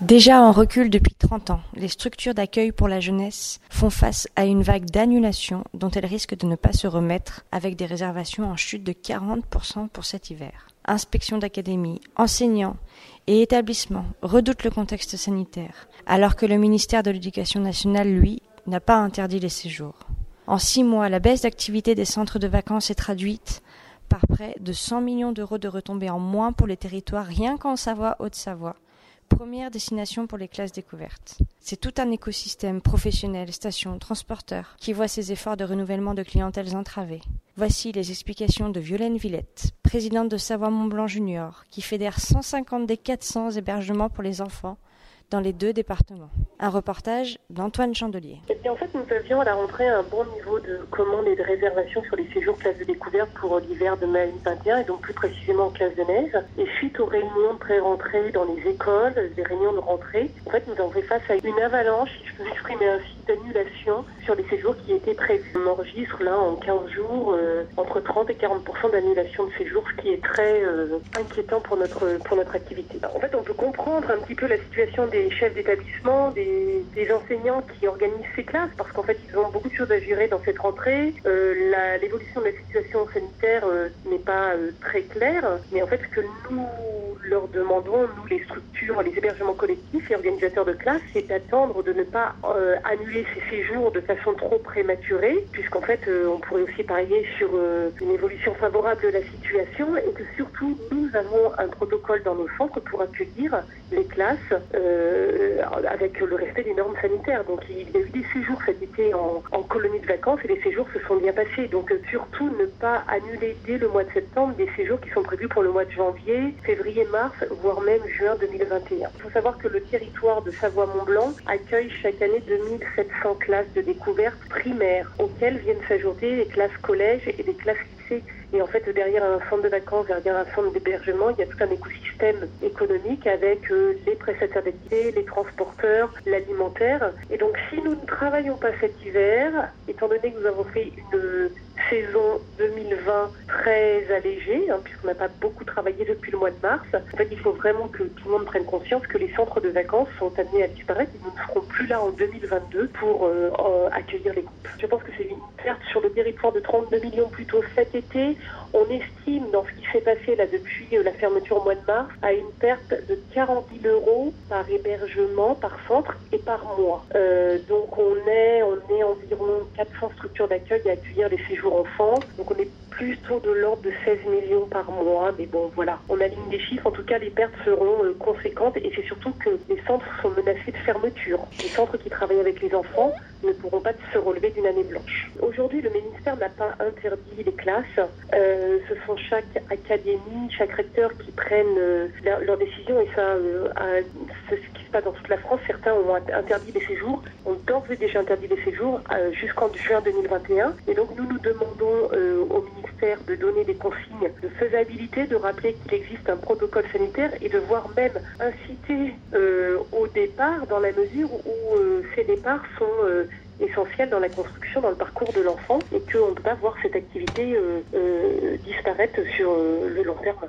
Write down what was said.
Déjà en recul depuis 30 ans, les structures d'accueil pour la jeunesse font face à une vague d'annulations dont elles risquent de ne pas se remettre avec des réservations en chute de 40% pour cet hiver. Inspection d'académie, enseignants et établissements redoutent le contexte sanitaire, alors que le ministère de l'Éducation nationale, lui, n'a pas interdit les séjours. En six mois, la baisse d'activité des centres de vacances est traduite par près de 100 millions d'euros de retombées en moins pour les territoires rien qu'en Savoie-Haute-Savoie, première destination pour les classes découvertes. C'est tout un écosystème professionnel, stations, transporteurs, qui voit ses efforts de renouvellement de clientèles entravés. Voici les explications de Violaine Villette, présidente de Savoie-Mont-Blanc Junior, qui fédère 150 des 400 hébergements pour les enfants dans les deux départements. Un reportage d'Antoine Chandelier. Eh en fait, nous avions à la rentrée un bon niveau de commandes et de réservations sur les séjours classes de découverte pour l'hiver de mai 2021 et donc plus précisément en classe de neige. Et suite aux réunions de pré-rentrée dans les écoles, des réunions de rentrée, en fait, nous avons fait face à une avalanche, si je peux m'exprimer ainsi, d'annulation sur les séjours qui étaient prévus. On enregistre là en 15 jours euh, entre 30 et 40 d'annulation de séjours, ce qui est très euh, inquiétant pour notre, pour notre activité. En fait, on peut comprendre un petit peu la situation des chefs d'établissement, des, enseignants qui organisent ces classes, parce qu'en fait, ils ont beaucoup de choses à gérer dans cette rentrée. Euh, l'évolution de la situation sanitaire n'est pas très claire, mais en fait, ce que nous leur demandons, nous, les structures, les hébergements collectifs et organisateurs de classes, c'est d'attendre de ne pas annuler ces séjours de façon trop prématurée, puisqu'en fait, on pourrait aussi parier sur une évolution favorable de la situation et que surtout, nous avons un protocole dans nos centres pour accueillir les classes. Euh, avec le respect des normes sanitaires. Donc il y a eu des séjours cet été en, colonie de vacances et les séjours se sont bien passés. Donc euh, surtout ne pas annuler dès le mois de septembre des séjours qui sont prévus pour le mois de janvier, février, mars, voire même juin 2021. Il faut savoir que le territoire de Savoie-Mont-Blanc accueille chaque année 2700 classes de découverte primaires auxquelles viennent s'ajouter les classes collèges et des classes lycées et en fait, derrière un centre de vacances, derrière un centre d'hébergement, il y a tout un écosystème économique avec euh, les prestataires d'activité, les transporteurs, l'alimentaire. Et donc, si nous ne travaillons pas cet hiver, étant donné que nous avons fait une saison 2020 très allégée, hein, puisqu'on n'a pas beaucoup travaillé depuis le mois de mars. En fait, il faut vraiment que tout le monde prenne conscience que les centres de vacances sont amenés à disparaître nous ne serons plus là en 2022 pour euh, accueillir les groupes. Je pense que c'est une perte sur le territoire de 32 millions plutôt cet été. On estime dans ce qui s'est passé là depuis euh, la fermeture au mois de mars à une perte de 40 000 euros par hébergement, par centre et par mois. Euh, donc on est, on est environ 400 structures d'accueil à accueillir les séjours Donc on est plutôt de l'ordre de 16 millions par mois. Mais bon, voilà, on aligne des chiffres. En tout cas, les pertes seront euh, conséquentes et c'est surtout que les centres sont menacés de fermeture. Les centres qui travaillent avec les enfants ne pourront pas se relever d'une année blanche. Aujourd'hui, le ministère n'a pas interdit les classes. Euh, ce sont chaque académie, chaque recteur qui prennent euh, leurs décisions et ça, ce qui se passe dans toute la France. Certains ont interdit les séjours, ont d'ores et déjà interdit les séjours jusqu'en juin 2021. Et donc, nous nous demandons au ministère de donner des consignes de faisabilité, de rappeler qu'il existe un protocole sanitaire et de voir même inciter euh, au départ dans la mesure où euh, ces départs sont euh, essentiels dans la construction, dans le parcours de l'enfant et qu'on ne peut pas voir cette activité disparaître sur le long terme.